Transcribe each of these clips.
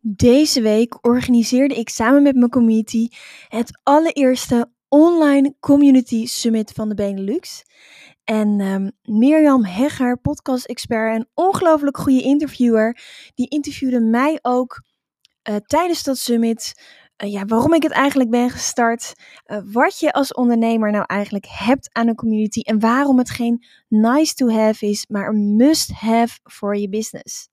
Deze week organiseerde ik samen met mijn community het allereerste online community summit van de Benelux. En um, Mirjam Hegger, podcast-expert en ongelooflijk goede interviewer, die interviewde mij ook uh, tijdens dat summit. Uh, ja, waarom ik het eigenlijk ben gestart, uh, wat je als ondernemer nou eigenlijk hebt aan een community en waarom het geen nice to have is, maar een must have voor je business.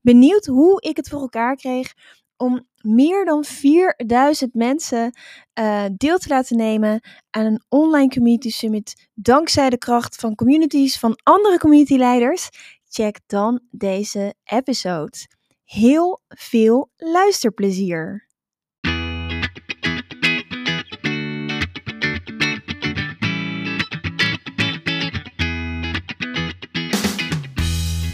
Benieuwd hoe ik het voor elkaar kreeg om meer dan 4000 mensen uh, deel te laten nemen aan een online community summit dankzij de kracht van communities van andere communityleiders. Check dan deze episode. Heel veel luisterplezier.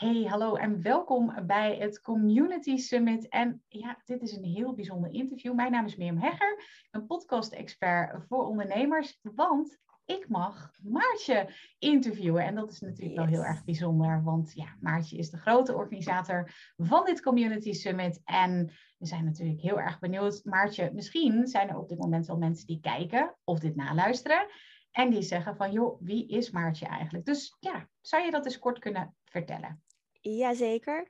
Hey, hallo en welkom bij het Community Summit. En ja, dit is een heel bijzonder interview. Mijn naam is Mirjam Hegger, een podcast-expert voor ondernemers, want ik mag Maartje interviewen. En dat is natuurlijk wel heel erg bijzonder, want ja, Maartje is de grote organisator van dit Community Summit. En we zijn natuurlijk heel erg benieuwd. Maartje, misschien zijn er op dit moment wel mensen die kijken of dit naluisteren. En die zeggen van, joh, wie is Maartje eigenlijk? Dus ja, zou je dat eens kort kunnen vertellen? Jazeker.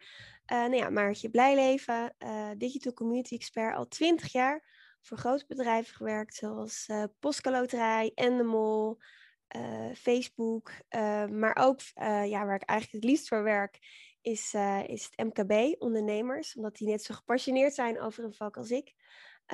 Uh, nou ja, Maartje Blijleven, uh, Digital Community Expert, al 20 jaar voor grote bedrijven gewerkt, zoals uh, Loterij, Endemol, uh, Facebook. maar ook, ja, waar ik eigenlijk het liefst voor werk, is, is het MKB, ondernemers, omdat die net zo gepassioneerd zijn over een vak als ik.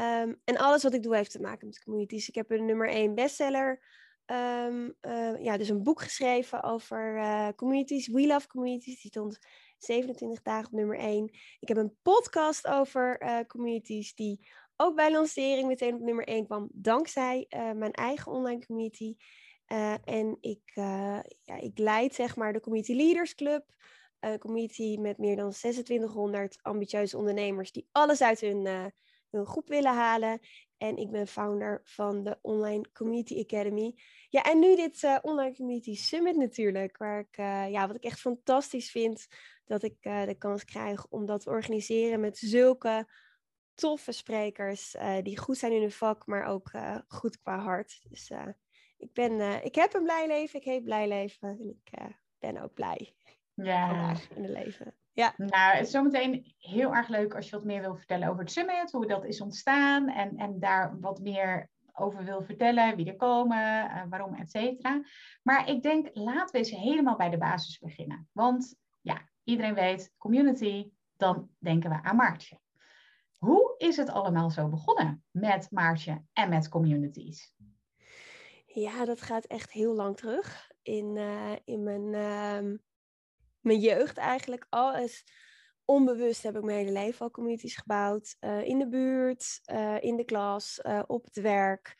Um, en alles wat ik doe heeft te maken met communities. Ik heb een nummer 1 bestseller um, uh, ja, dus een boek geschreven over uh, communities. We Love Communities. Die stond 27 dagen op nummer 1. Ik heb een podcast over uh, communities die ook bij lancering meteen op nummer 1 kwam. Dankzij mijn eigen online community. en ik, ja, ik leid zeg maar de Community Leaders Club. Een community met meer dan 2600 ambitieuze ondernemers die alles uit hun, hun groep willen halen. En ik ben founder van de Online Community Academy. Ja, en nu dit uh, Online Community Summit natuurlijk. Waar ik, uh, ja, wat ik echt fantastisch vind. Dat ik uh, de kans krijg om dat te organiseren met zulke toffe sprekers. die goed zijn in hun vak, maar ook goed qua hart. Dus ik, ben, ik heb een blij leven. Ik heet blij leven. En ik ben ook blij. Ja. Vandaag in het leven. Ja. Nou, het is zometeen heel erg leuk als je wat meer wil vertellen over het summit, hoe dat is ontstaan en, en daar wat meer over wil vertellen, wie er komen, uh, waarom, et cetera. Maar ik denk, laten we eens helemaal bij de basis beginnen. Want ja, iedereen weet, community, dan denken we aan Maartje. Hoe is het allemaal zo begonnen met Maartje en met communities? Ja, dat gaat echt heel lang terug. In, uh, in mijn... Uh mijn jeugd eigenlijk al. Onbewust heb ik mijn hele leven al communities gebouwd. Uh, in de buurt, uh, in de klas, uh, op het werk.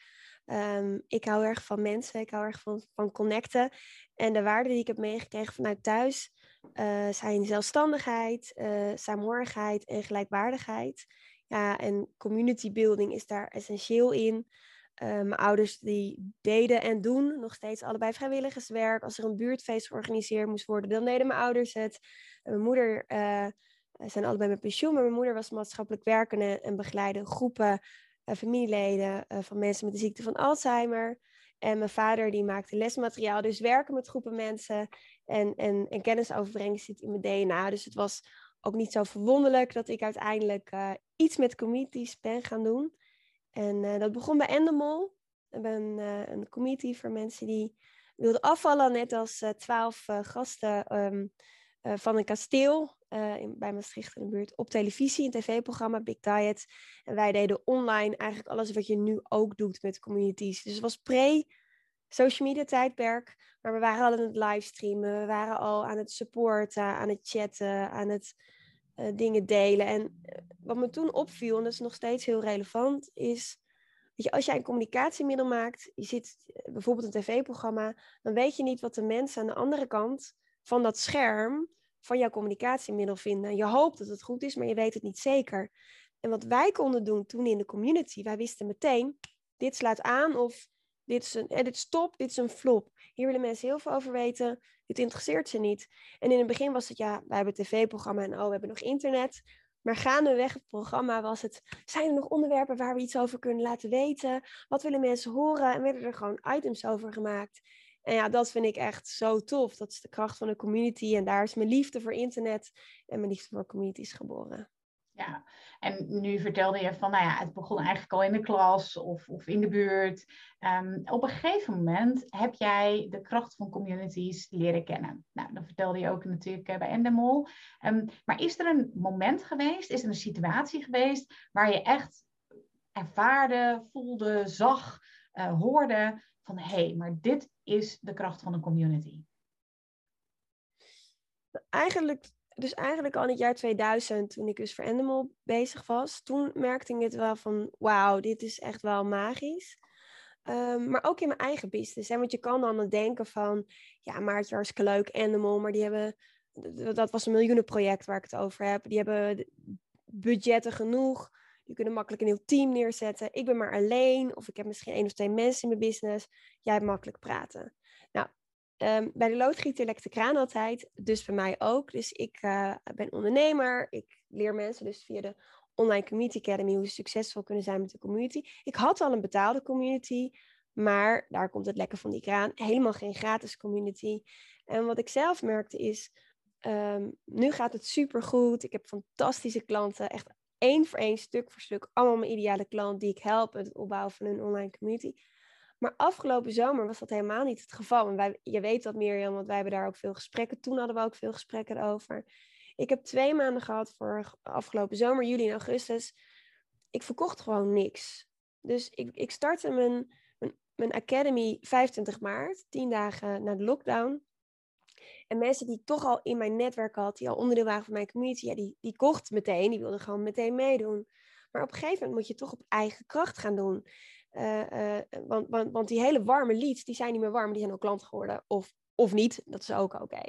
Um, ik hou erg van mensen, ik hou erg van, van connecten. En de waarden die ik heb meegekregen vanuit thuis zijn zelfstandigheid, saamhorigheid en gelijkwaardigheid. Ja, en community building is daar essentieel in. Uh, mijn ouders die deden en doen nog steeds allebei vrijwilligerswerk. Als er een buurtfeest georganiseerd moest worden, dan deden mijn ouders het. Mijn moeder uh, zijn allebei met pensioen, maar mijn moeder was maatschappelijk werkende en begeleide groepen familieleden van mensen met de ziekte van Alzheimer. En mijn vader die maakte lesmateriaal, dus werken met groepen mensen en, en, zit in mijn DNA. Dus het was ook niet zo verwonderlijk dat ik uiteindelijk iets met communities ben gaan doen. En uh, dat begon bij Endemol. We hebben uh, een committee voor mensen die wilden afvallen, net als uh, twaalf gasten um, van een kasteel in, bij Maastricht in de buurt op televisie, een tv-programma Big Diet. En wij deden online eigenlijk alles wat je nu ook doet met communities. Dus het was pre social media tijdperk. Maar we waren al aan het livestreamen. We waren al aan het supporten, aan het chatten, aan het uh, dingen delen. En wat me toen opviel, en dat is nog steeds heel relevant, is je, als jij een communicatiemiddel maakt, je ziet eh, bijvoorbeeld een tv-programma, dan weet je niet wat de mensen aan de andere kant van dat scherm van jouw communicatiemiddel vinden. Je hoopt dat het goed is, maar je weet het niet zeker. En wat wij konden doen toen in de community, wij wisten meteen, dit sluit aan of dit is een, eh, dit stop, dit is een flop. Hier willen mensen heel veel over weten. Dit interesseert ze niet. En in het begin was het, ja, wij hebben tv-programma en oh, we hebben nog internet. Maar gaandeweg het programma was het, zijn er nog onderwerpen waar we iets over kunnen laten weten? Wat willen mensen horen? En werden er gewoon items over gemaakt. En ja, dat vind ik echt zo tof. Dat is de kracht van de community. En daar is mijn liefde voor internet en mijn liefde voor communities geboren. Ja, en nu vertelde je van, nou ja, het begon eigenlijk al in de klas of, of in de buurt. Um, op een gegeven moment heb jij de kracht van communities leren kennen. Nou, dat vertelde je ook natuurlijk eh, bij Endemol. Um, maar is er een moment geweest, is er een situatie geweest waar je echt ervaarde, voelde, zag, uh, hoorde van, hé, hey, maar dit is de kracht van een community? Eigenlijk dus eigenlijk al in het jaar 2000, toen ik dus voor Animal bezig was, toen merkte ik het wel van, wauw, dit is echt wel magisch. Um, maar ook in mijn eigen business. Hè? Want je kan dan denken van, ja, Maartje, hartstikke leuk, Animal, maar die hebben, dat was een miljoenenproject waar ik het over heb. Die hebben budgetten genoeg. Die kunnen makkelijk een heel team neerzetten. Ik ben maar alleen, of ik heb misschien één of twee mensen in mijn business. Jij hebt makkelijk praten. Um, bij de loodgieter lekt de kraan altijd, dus bij mij ook. Dus ik uh, ben ondernemer, ik leer mensen dus via de Online Community Academy hoe ze succesvol kunnen zijn met de community. Ik had al een betaalde community, maar daar komt het lekker van die kraan. Helemaal geen gratis community. En wat ik zelf merkte is, um, nu gaat het super goed. Ik heb fantastische klanten, echt één voor één, stuk voor stuk, allemaal mijn ideale klant die ik help met het opbouwen van een online community. Maar afgelopen zomer was dat helemaal niet het geval. En wij, je weet dat Mirjam, want wij hebben daar ook veel gesprekken. Toen hadden we ook veel gesprekken over. Ik heb twee maanden gehad voor afgelopen zomer, juli en augustus. Ik verkocht gewoon niks. Dus ik, ik startte mijn, mijn, academy 25 maart, tien dagen na de lockdown. En mensen die ik toch al in mijn netwerk had, die al onderdeel waren van mijn community, ja, die, die kochten meteen, die wilden gewoon meteen meedoen. Maar op een gegeven moment moet je toch op eigen kracht gaan doen. Uh, want, want, want die hele warme leads, die zijn niet meer warm, die zijn ook klant geworden. Of, of niet, dat is ook oké.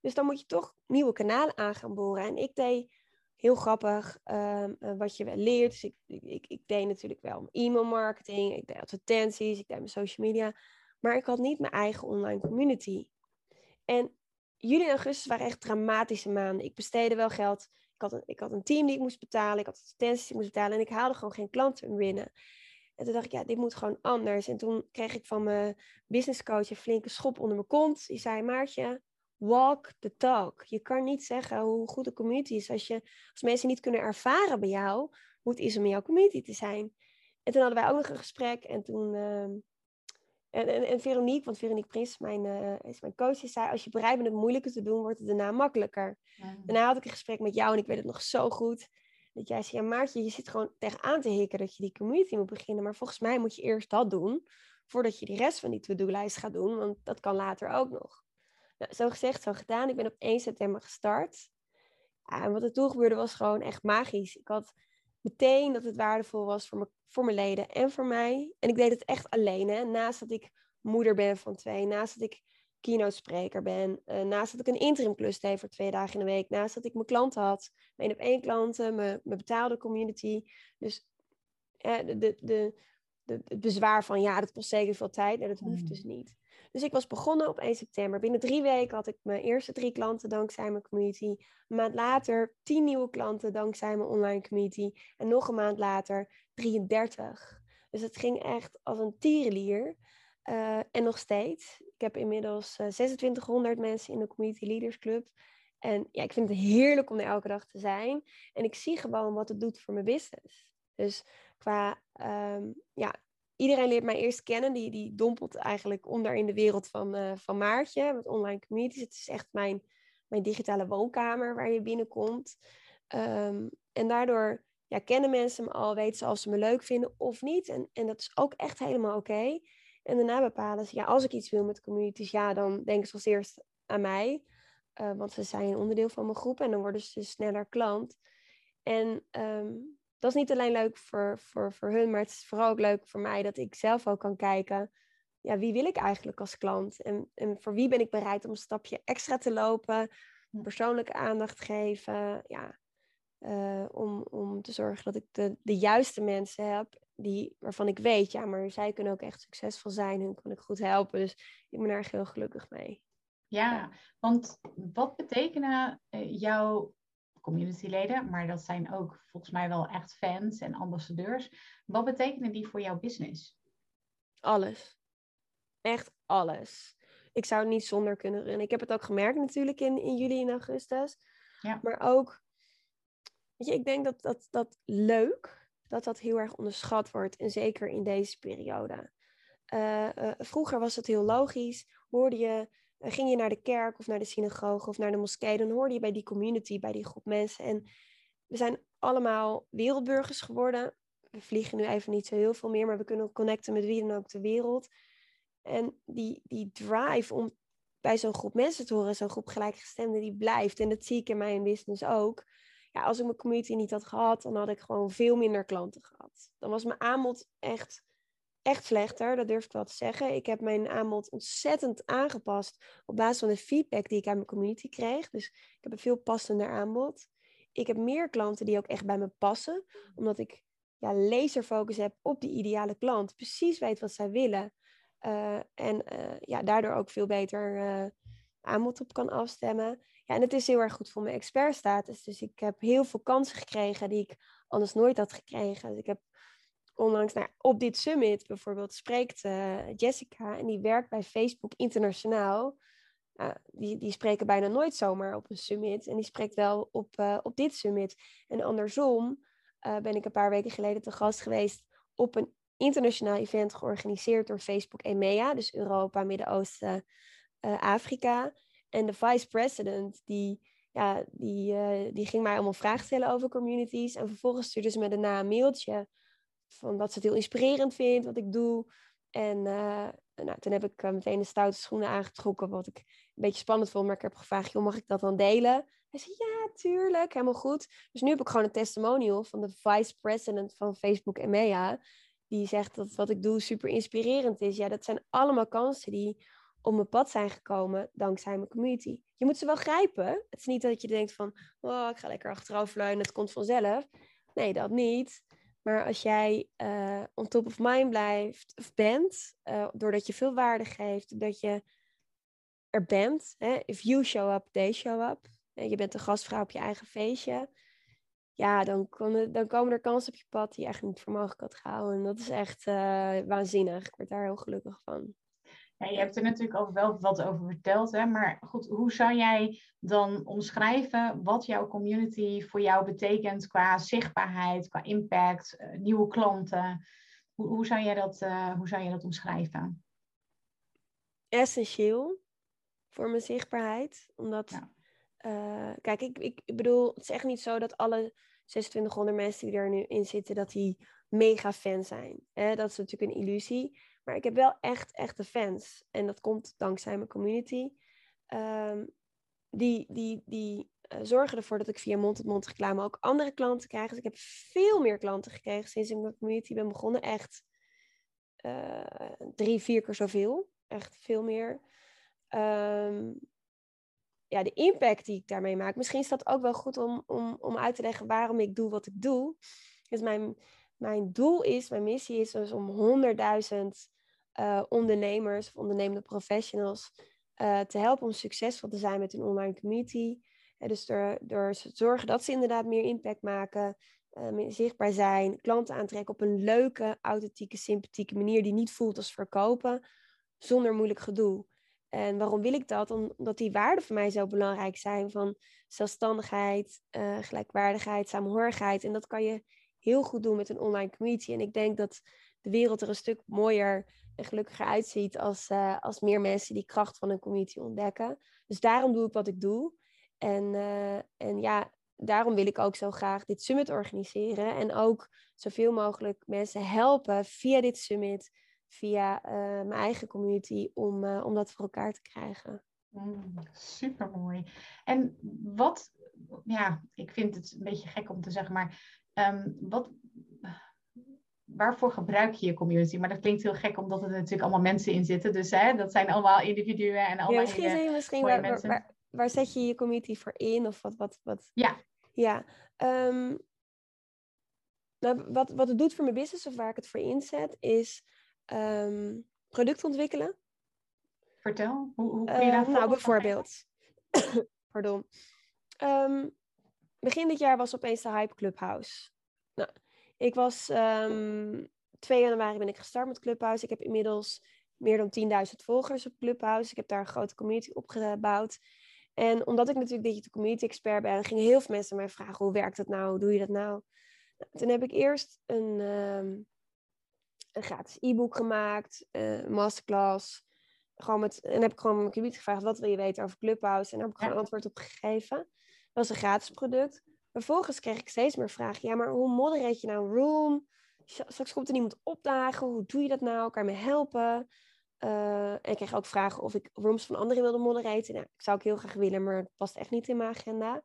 Dus dan moet je toch nieuwe kanalen aan gaan boren. En ik deed heel grappig ehm, eh, wat je wel leert. Dus ik, ik, ik deed natuurlijk wel e-mail marketing, ik deed advertenties, ik deed mijn social media. Maar ik had niet mijn eigen online community. En juli en augustus waren echt dramatische maanden. Ik besteedde wel geld. Ik had, een, ik had een team die ik moest betalen. Ik had advertenties die ik moest betalen. En ik haalde gewoon geen klanten binnen. En toen dacht ik, ja, dit moet gewoon anders. En toen kreeg ik van mijn businesscoach een flinke schop onder mijn kont. Die zei, Maartje, walk the talk. Je kan niet zeggen hoe goed de community is als, je, als mensen niet kunnen ervaren bij jou hoe het is om in jouw community te zijn. En toen hadden wij ook nog een gesprek en toen... Uh, en, en, en, Veronique, want Veronique Prins mijn, uh, is mijn coach, zei: Als je bereid bent het moeilijker te doen, wordt het daarna makkelijker. Ja. Daarna had ik een gesprek met jou en ik weet het nog zo goed. Dat jij zei, ja Maartje, je zit gewoon tegenaan te hikken dat je die community moet beginnen. Maar volgens mij moet je eerst dat doen, voordat je de rest van die to-do-lijst gaat doen. Want dat kan later ook nog. Nou, zo gezegd, zo gedaan. Ik ben op 1 september gestart. Ja, en wat er toen gebeurde was gewoon echt magisch. Ik had meteen dat het waardevol was voor, voor mijn leden en voor mij. En ik deed het echt alleen. Hè? Naast dat ik moeder ben van twee, naast dat ik keynote spreker ben. Uh, naast dat ik een interim klus deed voor twee dagen in de week. Naast dat ik mijn klanten had. Mijn op één klanten, mijn, mijn betaalde community. Dus de, de, de, de, het bezwaar van ja, dat kost zeker veel tijd. En dat hoeft dus niet. Dus ik was begonnen op 1 september. Binnen drie weken had ik mijn eerste drie klanten dankzij mijn community. Een maand later tien nieuwe klanten dankzij mijn online community. En nog een maand later 33. Dus het ging echt als een tierenlier. Uh, en nog steeds. Ik heb inmiddels uh, eh, 2600 mensen in de Community Leaders Club. En ja, ik vind het heerlijk om er elke dag te zijn. En ik zie gewoon wat het doet voor mijn business. Dus qua, um, ja, iedereen leert mij eerst kennen. Die, die dompelt eigenlijk onder in de wereld van, uh, van Maartje, met online communities. Het is echt mijn, mijn digitale woonkamer waar je binnenkomt. Um, en daardoor ja, kennen mensen me al, weten ze of ze me leuk vinden of niet. En, en dat is ook echt helemaal oké. En daarna bepalen ze, ja, als ik iets wil met communities, ja, dan denken ze als eerst aan mij. Uh, want ze zijn een onderdeel van mijn groep en dan worden ze sneller klant. En ehm, dat is niet alleen leuk voor, voor, voor hun, maar het is vooral ook leuk voor mij dat ik zelf ook kan kijken. Ja, wie wil ik eigenlijk als klant? En, en voor wie ben ik bereid om een stapje extra te lopen? Persoonlijke aandacht geven. Ja, uh, om, om te zorgen dat ik de, de juiste mensen heb die, waarvan ik weet, ja, maar zij kunnen ook echt succesvol zijn. Hun kan ik goed helpen. Dus ik ben daar heel gelukkig mee. Ja, want wat betekenen uh, jouw communityleden, maar dat zijn ook volgens mij wel echt fans en ambassadeurs. Wat betekenen die voor jouw business? Alles. Echt alles. Ik zou het niet zonder kunnen runnen. Ik heb het ook gemerkt natuurlijk in, in juli en augustus. Ja. Maar ook, weet je, ik denk dat, dat dat leuk, dat dat heel erg onderschat wordt. En zeker in deze periode. Uh, uh, vroeger was het heel logisch. Hoorde je ging je naar de kerk of naar de synagoge of naar de moskee, dan hoorde je bij die community, bij die groep mensen. En we zijn allemaal wereldburgers geworden. We vliegen nu even niet zo heel veel meer, maar we kunnen connecten met wie dan ook ter wereld. En die, die drive om bij zo'n groep mensen te horen, zo'n groep gelijkgestemden, die blijft. En dat zie ik in mijn business ook. Ja, als ik mijn community niet had gehad, dan had ik gewoon veel minder klanten gehad. Dan was mijn aanbod echt echt slechter, dat durf ik wel te zeggen. Ik heb mijn aanbod ontzettend aangepast op basis van de feedback die ik aan mijn community kreeg. Dus ik heb een veel passender aanbod. Ik heb meer klanten die ook echt bij me passen, omdat ik ja, laserfocus heb op die ideale klant. Precies weet wat zij willen. Uh, en uh, ja, daardoor ook veel beter uh, aanbod op kan afstemmen. Ja, en het is heel erg goed voor mijn expertstatus. Dus ik heb heel veel kansen gekregen die ik anders nooit had gekregen. Dus ik heb onlangs nou, op dit summit bijvoorbeeld spreekt uh, Jessica en die werkt bij Facebook internationaal. Uh, die, die spreken bijna nooit zomaar op een summit en die spreekt wel op, uh, op dit summit. En andersom eh, ben ik een paar weken geleden te gast geweest op een internationaal event georganiseerd door Facebook EMEA, dus Europa, Midden-Oosten, Afrika. En de vice president die ja, die, die ging mij allemaal vragen stellen over communities. En vervolgens stuurde ze me daarna een mailtje van dat ze het heel inspirerend vindt wat ik doe. En uh, nou, toen heb ik uh, meteen de stoute schoenen aangetrokken, wat ik een beetje spannend vond. Maar ik heb gevraagd, joh, mag ik dat dan delen? Hij zei, ja, tuurlijk, helemaal goed. Dus nu heb ik gewoon een testimonial van de vice-president van Facebook EMEA. Die zegt dat wat ik doe super inspirerend is. Ja, dat zijn allemaal kansen die op mijn pad zijn gekomen dankzij mijn community. Je moet ze wel grijpen. Het is niet dat je denkt van, oh, ik ga lekker achteroverleunen, het komt vanzelf. Nee, dat niet. Maar als jij uh, on top of mind blijft of bent, uh, doordat je veel waarde geeft, dat je er bent. Hè? If you show up, they show up. En je bent de gastvrouw op je eigen feestje. Ja, dan, kon, dan komen er kansen op je pad die je echt niet voor mogelijk had gehouden. En dat is echt waanzinnig. Ik word daar heel gelukkig van. Ja, je hebt er natuurlijk ook wel wat over verteld, hè? maar goed, hoe zou jij dan omschrijven wat jouw community voor jou betekent qua zichtbaarheid, qua impact, uh, nieuwe klanten? Hoe, hoe, zou jij dat, uh, hoe zou jij dat omschrijven? Essentieel voor mijn zichtbaarheid, omdat, ja. uh, kijk, ik, ik, ik bedoel, het is echt niet zo dat alle 2600 mensen die er nu in zitten, dat die mega fan zijn. Hè? Dat is natuurlijk een illusie. Maar ik heb wel echt echte fans. En dat komt dankzij mijn community. Um, die die, die uh, zorgen ervoor dat ik via mond-tot-mond reclame ook andere klanten krijg. Dus ik heb veel meer klanten gekregen sinds ik mijn community ben begonnen. Echt uh, drie, vier keer zoveel. Echt veel meer. Um, ja, de impact die ik daarmee maak. Misschien is dat ook wel goed om, om, om uit te leggen waarom ik doe wat ik doe. Dus mijn, mijn doel is, mijn missie is dus om 100.000 uh, ondernemers of ondernemende professionals uh, te helpen om succesvol te zijn met hun online community. Dus door, door te zorgen dat ze inderdaad meer impact maken, meer zichtbaar zijn, klanten aantrekken op een leuke, authentieke, sympathieke manier die niet voelt als verkopen, zonder moeilijk gedoe. En waarom wil ik dat? Omdat die waarden voor mij zo belangrijk zijn van zelfstandigheid, gelijkwaardigheid, samenhorigheid. En dat kan je heel goed doen met een online community. En ik denk dat de wereld er een stuk mooier en gelukkiger uitziet als, uh, als meer mensen die kracht van een community ontdekken. Dus daarom doe ik wat ik doe. En, uh, en ja, daarom wil ik ook zo graag dit summit organiseren. En ook zoveel mogelijk mensen helpen via dit summit, via eh, mijn eigen community om, om dat voor elkaar te krijgen. Mm, Super mooi. En wat, ja, ik vind het een beetje gek om te zeggen, maar um, wat, waarvoor gebruik je je community? Maar dat klinkt heel gek, omdat er natuurlijk allemaal mensen in zitten. Dus hè, dat zijn allemaal individuen en allemaal ja, misschien hele misschien waar, waar, waar, waar, zet je je community voor in? Of wat? wat, wat? Ja. Ja. Um, nou, wat, wat het doet voor mijn business, of waar ik het voor inzet, is um, product ontwikkelen. Vertel, hoe, hoe kun je uh, Nou, bijvoorbeeld. Pardon. Um, begin dit jaar was opeens de Hype Clubhouse. Nou, ik was um, 2 januari ben ik gestart met Clubhouse. Ik heb inmiddels meer dan 10.000 volgers op Clubhouse. Ik heb daar een grote community opgebouwd. En omdat ik natuurlijk digital community expert ben, gingen heel veel mensen mij vragen: hoe werkt dat nou? Hoe doe je dat nou? nou toen heb ik eerst een, um, een gratis e-book gemaakt, uh, een masterclass. Gewoon met, en heb ik gewoon mijn community gevraagd: wat wil je weten over Clubhouse? En daar heb ik gewoon antwoord op gegeven. Was een gratis product. Vervolgens kreeg ik steeds meer vragen. Ja, maar hoe moderate je nou een room? Straks komt er iemand opdagen. Hoe doe je dat nou? Kan je me helpen? Uh, en ik kreeg ook vragen of ik rooms van anderen wilde moderaten. Nou, ik zou ook heel graag willen, maar het past echt niet in mijn agenda.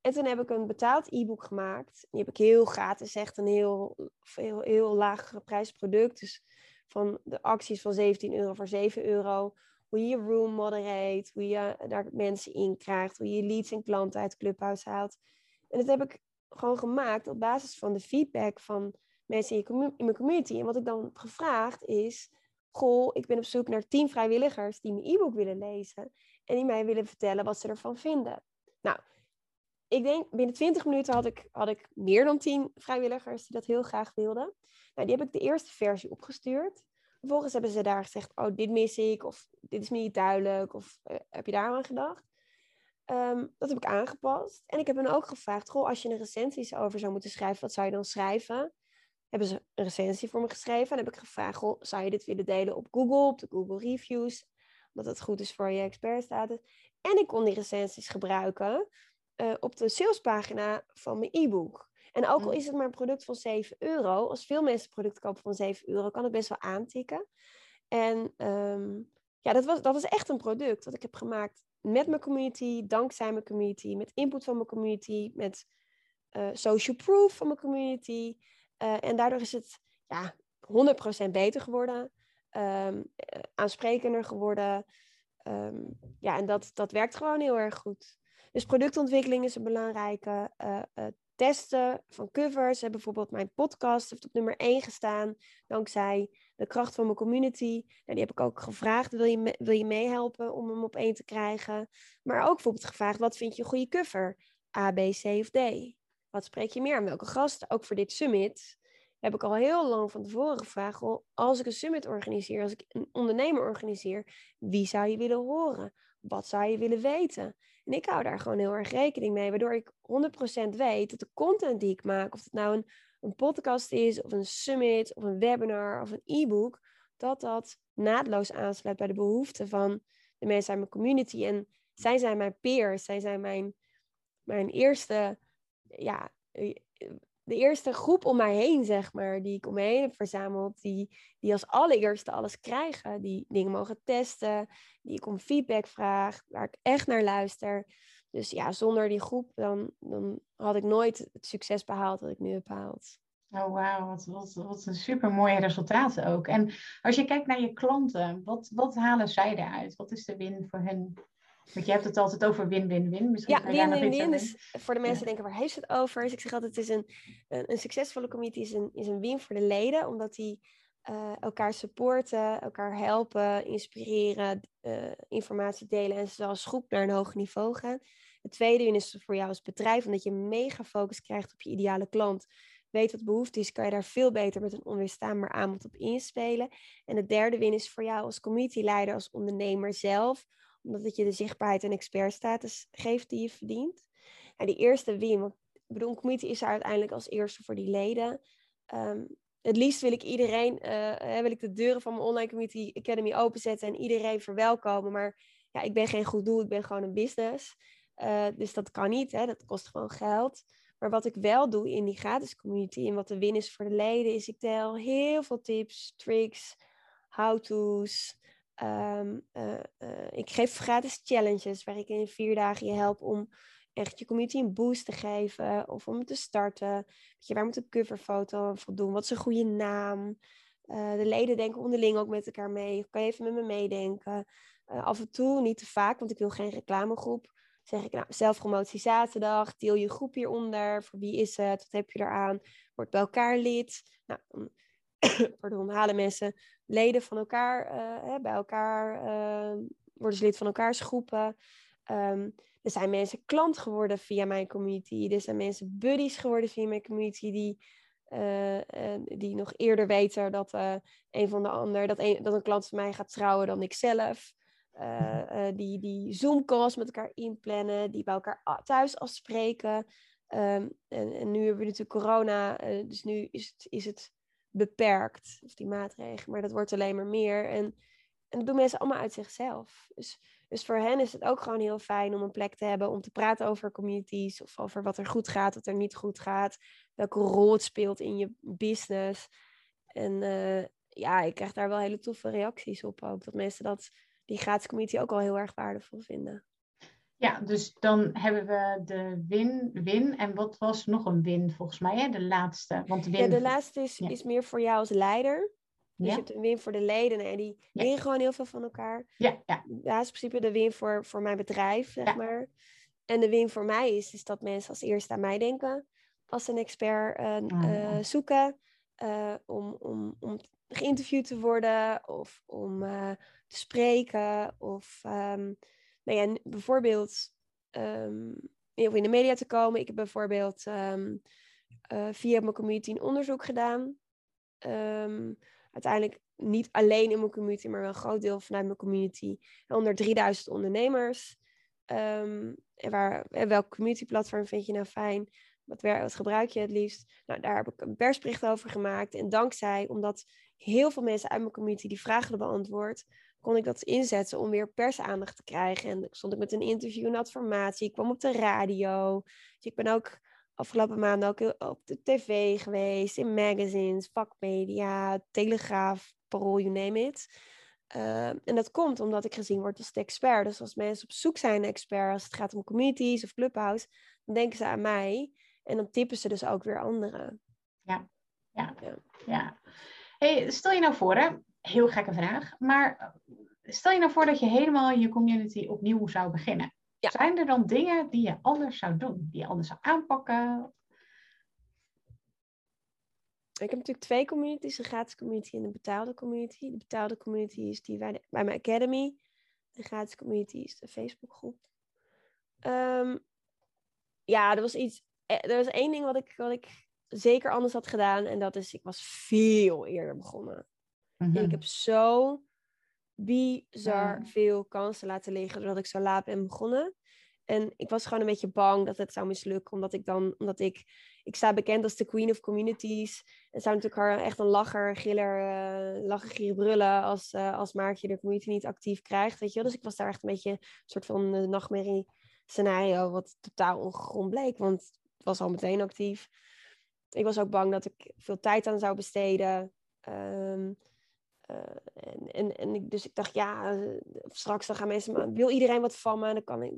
En toen heb ik een betaald e-book gemaakt. Die heb ik heel gratis, echt een heel, heel, heel laag prijsproduct. Dus van de acties van 17 euro voor 7 euro. Hoe je je room moderate, hoe je daar mensen in krijgt, hoe je leads en klanten uit Clubhouse haalt. En dat heb ik gewoon gemaakt op basis van de feedback van mensen in, mijn community. En wat ik dan gevraagd is goh, ik ben op zoek naar tien vrijwilligers die mijn e-book willen lezen en die mij willen vertellen wat ze ervan vinden. Nou, ik denk binnen 20 minuten had ik, had ik meer dan tien vrijwilligers die dat heel graag wilden. Nou, die heb ik de eerste versie opgestuurd. Vervolgens hebben ze daar gezegd, oh, dit mis ik, of dit is me niet duidelijk, of uh, heb je daar aan gedacht? Um, dat heb ik aangepast. En ik heb hen ook gevraagd, goh, als je een recensie over zou moeten schrijven, wat zou je dan schrijven? hebben ze een recensie voor me geschreven. En heb ik gevraagd, goh, zou je dit willen delen op Google, op de Google Reviews, omdat het goed is voor je expertstatus. En ik kon die recensies gebruiken uh, op de salespagina van mijn e-book. En ook al mm. is het maar een product van 7 euro, als veel mensen een product kopen van 7 euro, kan het best wel aantikken. En um, ja, dat was, dat was echt een product dat ik heb gemaakt met mijn community, dankzij mijn community, met input van mijn community, met uh, social proof van mijn community. Uh, en daardoor is het ja, 100% beter geworden, um, aansprekender geworden. Um, ja, en dat, dat werkt gewoon heel erg goed. Dus productontwikkeling is een belangrijke. Uh, testen van covers. Hè, bijvoorbeeld mijn podcast heeft op nummer 1 gestaan. Dankzij de kracht van mijn community. Nou, die heb ik ook gevraagd. Wil je, wil je meehelpen om hem op 1 te krijgen? Maar ook bijvoorbeeld gevraagd. Wat vind je een goede cover? A, B, C of D? Wat spreek je meer aan? Welke gasten? Ook voor dit summit heb ik al heel lang van tevoren gevraagd. Als ik een summit organiseer, als ik een ondernemer organiseer, wie zou je willen horen? Wat zou je willen weten? En ik hou daar gewoon heel erg rekening mee, waardoor ik 100% weet dat de content die ik maak, of het nou een, een podcast is, of een summit, of een webinar, of een e-book, dat dat naadloos aansluit bij de behoeften van de mensen uit mijn community. En zij zijn mijn peers, zij zijn mijn, mijn eerste ja, de eerste groep om mij heen, zeg maar, die ik om me heen heb verzameld, die, die als allereerste alles krijgen, die dingen mogen testen, die ik om feedback vraag, waar ik echt naar luister. Dus ja, zonder die groep, dan, dan had ik nooit het succes behaald dat ik nu heb behaald. Oh, wauw, wat, wat, wat een super mooie resultaten ook. En als je kijkt naar je klanten, wat, wat halen zij eruit? Wat is de win voor hen? Want je hebt het altijd over win-win-win. Ja, win-win-win. Dus voor de mensen ja. denken, waar heeft het over? Dus ik zeg altijd, het is een, een, een succesvolle community is een, is een win voor de leden. Omdat die uh, elkaar supporten, elkaar helpen, inspireren, uh, informatie delen. En ze als groep naar een hoger niveau gaan. Het tweede win is voor jou als bedrijf. Omdat je mega focus krijgt op je ideale klant. Weet wat behoefte is, kan je daar veel beter met een onweerstaanbaar aanbod op inspelen. En het derde win is voor jou als communityleider, als ondernemer zelf omdat het je de zichtbaarheid en expertstatus geeft die je verdient. Ja, die eerste win, want ik bedoel, een community is er uiteindelijk als eerste voor die leden. Um, het liefst wil ik iedereen, uh, wil ik de deuren van mijn online community academy openzetten en iedereen verwelkomen. Maar ja, ik ben geen goed doel, ik ben gewoon een business. Uh, dus dat kan niet, hè? dat kost gewoon geld. Maar wat ik wel doe in die gratis community en wat de win is voor de leden, is ik deel heel veel tips, tricks, how-to's. Ehm, eh, eh, ik geef gratis challenges waar ik in vier dagen je help om echt je community een boost te geven of om te starten. Je, waar moet een coverfoto voldoen? Wat is een goede naam? Eh, de leden denken onderling ook met elkaar mee. Kan je even met me meedenken? af en toe, niet te vaak, want ik wil geen reclamegroep. Zeg ik, nou, zelfpromotie zaterdag, deel je groep hieronder. Voor wie is het? Wat heb je eraan? Word bij elkaar lid. Nou, pardon, halen mensen leden van elkaar uh, bij elkaar, uh, worden ze lid van elkaars groepen. Um, er zijn mensen klant geworden via mijn community. Er zijn mensen buddies geworden via mijn community die, uh, die nog eerder weten dat een van de ander, dat een, dat een klant van mij gaat trouwen dan ik zelf. die, die Zoom-calls met elkaar inplannen, die bij elkaar thuis afspreken. Um, en, en, nu hebben we natuurlijk corona, dus nu is het, is het beperkt, of die maatregelen. Maar dat wordt alleen maar meer. En, en dat doen mensen allemaal uit zichzelf. Dus, dus voor hen is het ook gewoon heel fijn om een plek te hebben om te praten over communities of over wat er goed gaat, wat er niet goed gaat, welke rol het speelt in je business. En uh, ja, ik krijg daar wel hele toffe reacties op ook. Dat mensen dat, die gratis community ook al heel erg waardevol vinden. Ja, dus dan hebben we de win-win. En wat was nog een win volgens mij, hè? de laatste? Want de, win... ja, de laatste is, is meer voor jou als leider. Dus je hebt een win voor de leden en die ja. leren gewoon heel veel van elkaar. Ja, ja. Dat is in principe de win voor, voor mijn bedrijf, zeg maar. En de win voor mij is, is dat mensen als eerste aan mij denken. Als een expert uh, zoeken. Uh, om, om, om geïnterviewd te worden of om te spreken. Of um, nou bijvoorbeeld um, in de media te komen. Ik heb bijvoorbeeld um, uh, via mijn community een onderzoek gedaan. Um, uiteindelijk niet alleen in mijn community, maar wel een groot deel vanuit mijn community. Onder 3000 ondernemers. en waar, welk communityplatform vind je nou fijn? Wat, wat gebruik je het liefst? Nou, daar heb ik een persbericht over gemaakt. En dankzij, omdat heel veel mensen uit mijn community die vragen beantwoord, kon ik dat inzetten om weer persaandacht te krijgen. En stond ik met een interview en adformatie. Ik kwam op de radio. Dus ik ben ook afgelopen maanden ook op de tv geweest, in magazines, vakmedia, telegraaf, parool, you name it. Ehm, en dat komt omdat ik gezien word als de expert. Dus als mensen op zoek zijn naar expert, als het gaat om communities of clubhouse, dan denken ze aan mij. En dan tippen ze dus ook weer anderen. Ja, ja, ja. ja. Hey, stel je nou voor, hè, heel gekke vraag. Maar eh, stel je nou voor dat je helemaal je community opnieuw zou beginnen. Zijn er dan dingen die je anders zou doen? Die je anders zou aanpakken? Ik heb natuurlijk twee communities, een gratis community en een betaalde community. De betaalde community is die bij, bij mijn academy. De gratis community is de Facebookgroep. Um, ja, er was iets. Eh, er was één ding wat ik, wat ik zeker anders had gedaan. En dat is, ik was veel eerder begonnen. En ik heb zo bizar veel kansen laten liggen doordat ik zo laat ben begonnen. En ik was gewoon een beetje bang dat het zou mislukken, omdat ik dan, omdat ik, ik sta bekend als de queen of communities. En zou natuurlijk echt een lacher, giller, uh, lachen, gieren, brullen als, uh, als Maartje de community niet actief krijgt, weet je wel. Dus ik was daar echt een beetje een soort van uh, nachtmerrie scenario, wat totaal ongegrond bleek, want het was al meteen actief. Ik was ook bang dat ik veel tijd aan zou besteden. Um, uh, en, en, en dus ik dacht, ja, uh, straks dan gaan mensen, wil iedereen wat van me? Dan kan ik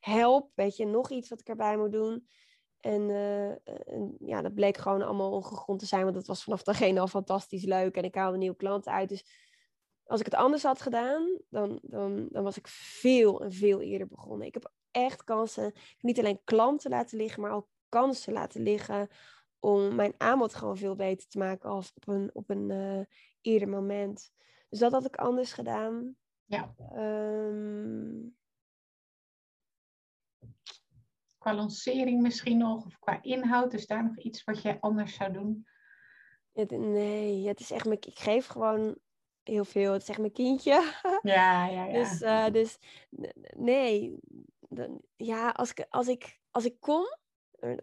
help, weet je, nog iets wat ik erbij moet doen. En, uh, en, ja, dat bleek gewoon allemaal ongegrond te zijn, want het was vanaf dagene al fantastisch leuk en ik haalde nieuwe klanten uit. Dus als ik het anders had gedaan, dan, dan, dan was ik veel en veel eerder begonnen. Ik heb echt kansen, niet alleen klanten laten liggen, maar ook kansen laten liggen om mijn aanbod gewoon veel beter te maken als op een, op een eerder moment. Dus dat had ik anders gedaan. Ja. Um... Qua lancering misschien nog, of qua inhoud, is daar nog iets wat je anders zou doen? Het, nee, het is echt mijn, ik geef gewoon heel veel. Het is echt mijn kindje. Ja, ja, ja. Dus, uh, dus nee, dan, ja, als ik, als, ik, als ik kom,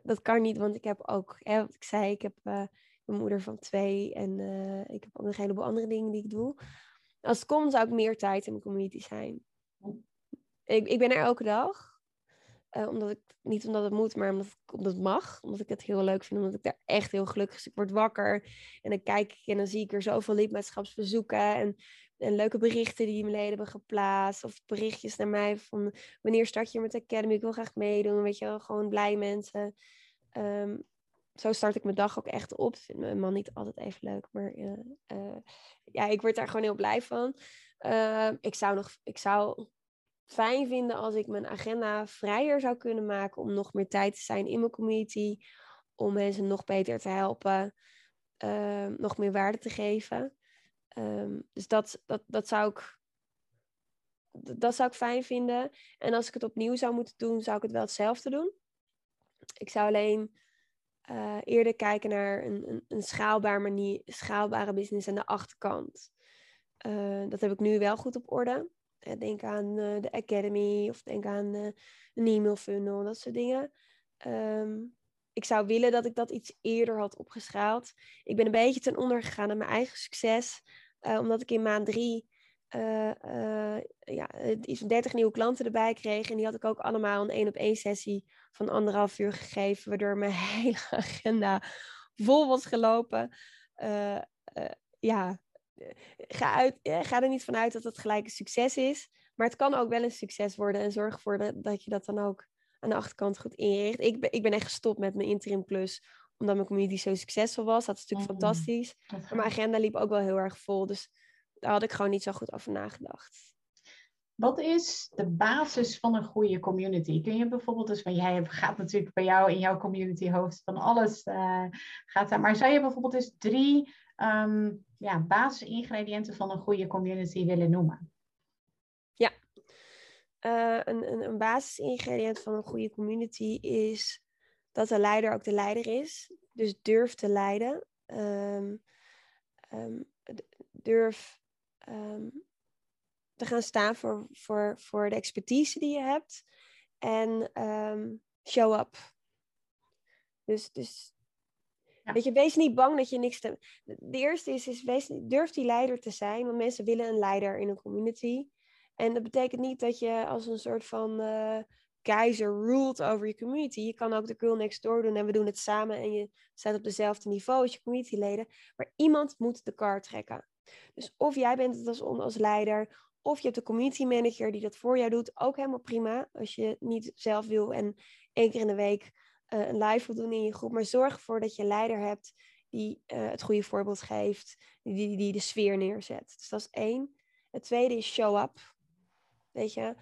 dat kan niet, want ik heb ook, hè, wat ik zei, ik heb uh, mijn moeder van twee en uh, ik heb nog een heleboel andere dingen die ik doe. Als het komt, zou ik meer tijd in mijn community zijn. Ik, ik ben er elke dag. Uh, omdat ik, niet omdat het moet, maar omdat, omdat het mag. Omdat ik het heel leuk vind, omdat ik daar echt heel gelukkig ben. Ik word wakker en dan kijk ik en dan zie ik er zoveel lidmaatschapsbezoeken. En, en leuke berichten die mijn leden hebben geplaatst. Of berichtjes naar mij van wanneer start je met de Academy? Ik wil graag meedoen. Weet je wel, gewoon blij mensen. Um, zo start ik mijn dag ook echt op. Vindt mijn man niet altijd even leuk, maar uh, uh, ja, ik word daar gewoon heel blij van. Uh, ik zou nog, ik zou fijn vinden als ik mijn agenda vrijer zou kunnen maken om nog meer tijd te zijn in mijn community, om mensen nog beter te helpen, ehm, nog meer waarde te geven. Um, dus dat, dat, dat zou ik. Dat zou ik fijn vinden. En als ik het opnieuw zou moeten doen, zou ik het wel hetzelfde doen. Ik zou alleen uh, eerder kijken naar een, een, een manier, schaalbare business aan de achterkant. Uh, dat heb ik nu wel goed op orde. Uh, denk aan de Academy of denk aan een e-mail funnel, dat soort dingen. Um, ik zou willen dat ik dat iets eerder had opgeschaald. Ik ben een beetje ten onder gegaan aan mijn eigen succes. omdat ik in maand drie uh, uh, ja, 30 nieuwe klanten erbij kreeg. En die had ik ook allemaal een één op één sessie van anderhalf uur gegeven. Waardoor mijn hele agenda vol was gelopen. Uh, ja, ga, uit, ga er niet vanuit dat het gelijk een succes is. Maar het kan ook wel een succes worden. En zorg ervoor dat, dat je dat dan ook aan de achterkant goed inricht. Ik ben, ik ben echt gestopt met mijn interim plus omdat mijn community zo succesvol was. Dat is natuurlijk mm. fantastisch. Maar mijn agenda liep ook wel heel erg vol. Dus daar had ik gewoon niet zo goed over nagedacht. Wat is de basis van een goede community? Kun je bijvoorbeeld, dus, want jij gaat natuurlijk bij jou in jouw community hoofd van alles uh, gaat daar. Maar zou je bijvoorbeeld eens drie um, ja, basisingrediënten van een goede community willen noemen? Ja, uh, een, een, een basisingrediënt van een goede community is dat de leider ook de leider is. Dus durf te leiden. Um, um, durf um, te gaan staan voor, voor, voor de expertise die je hebt. En um, show up. Dus, dus ja. weet je, wees niet bang dat je niks te... De eerste is, is wees, durf die leider te zijn. Want mensen willen een leider in een community. En dat betekent niet dat je als een soort van uh, keizer ruled over je community. Je kan ook de girl next door doen en we doen het samen. En je staat op dezelfde niveau als je communityleden. Maar iemand moet de kar trekken. Dus of jij bent het als, als leider, of je hebt een community manager die dat voor jou doet, ook helemaal prima. Als je niet zelf wil en één keer in de week uh, een live wil doen in je groep. Maar zorg ervoor dat je een leider hebt die uh, het goede voorbeeld geeft, die, die, die de sfeer neerzet. Dus dat is één. Het tweede is show up. Weet je,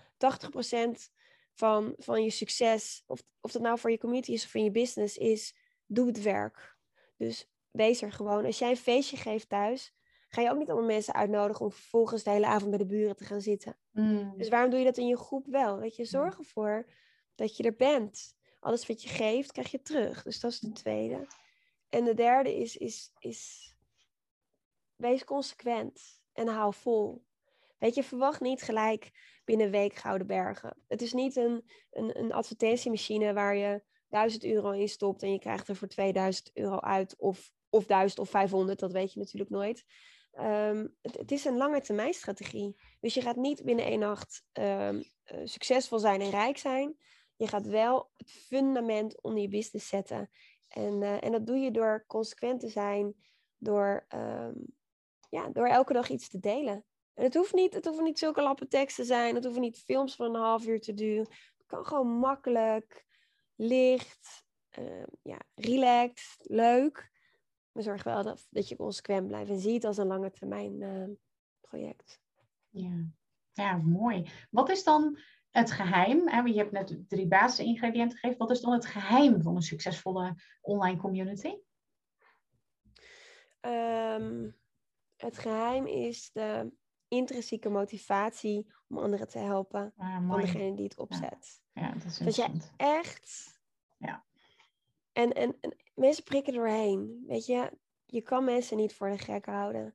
80% van, van je succes, of, of dat nou voor je community is of in je business, is doe het werk. Dus wees er gewoon. Als jij een feestje geeft thuis, ga je ook niet allemaal mensen uitnodigen om vervolgens de hele avond bij de buren te gaan zitten. Mm. Dus waarom doe je dat in je groep wel? Weet je, zorg ervoor dat je er bent. Alles wat je geeft, krijg je terug. Dus dat is de tweede. En de derde is, is, is wees consequent en hou vol. Weet je, verwacht niet gelijk binnen een week gouden bergen. Het is niet een, een, een advertentiemachine waar je 1000 euro in stopt en je krijgt er voor 2000 euro uit of, of 1000 of 500, dat weet je natuurlijk nooit. Um, het, is een lange termijn strategie. Dus je gaat niet binnen één nacht um, uh, succesvol zijn en rijk zijn. Je gaat wel het fundament onder je business zetten. En, uh, en dat doe je door consequent te zijn, door, um, ja, door elke dag iets te delen. En het hoeft niet, het hoeft niet zulke lappen tekst te zijn. Het hoeven niet films van een half uur te duren. Het kan gewoon makkelijk, licht, ja, relaxed, leuk. Maar zorg wel dat, dat je consequent blijft en zie het als een lange termijn uh, project. Ja. ja, mooi. Wat is dan het geheim? Hè? Je hebt net drie basisingrediënten gegeven. Wat is dan het geheim van een succesvolle online community? Um, het geheim is de intrinsieke motivatie om anderen te helpen ah, van degene die het opzet. Ja, ja dat is Dat je echt ja. En, en, en, mensen prikken doorheen. Weet je, je kan mensen niet voor de gek houden.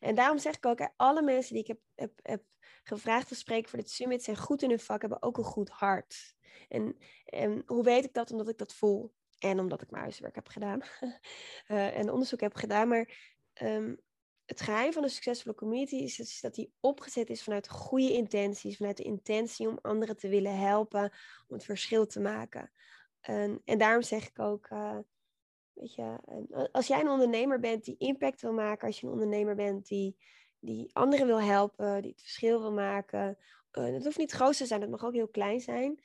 En daarom zeg ik ook, alle mensen die ik heb, heb, heb gevraagd te spreken voor dit summit zijn goed in hun vak, hebben ook een goed hart. En, en hoe weet ik dat? Omdat ik dat voel. En omdat ik mijn huiswerk heb gedaan. uh, en onderzoek heb gedaan. Maar um, het geheim van een succesvolle community is, is dat die opgezet is vanuit goede intenties, vanuit de intentie om anderen te willen helpen, om het verschil te maken. En, en daarom zeg ik ook, uh, weet je, als jij een ondernemer bent die impact wil maken, als je een ondernemer bent die, die anderen wil helpen, die het verschil wil maken, uh, dat hoeft niet groot te zijn, dat mag ook heel klein zijn.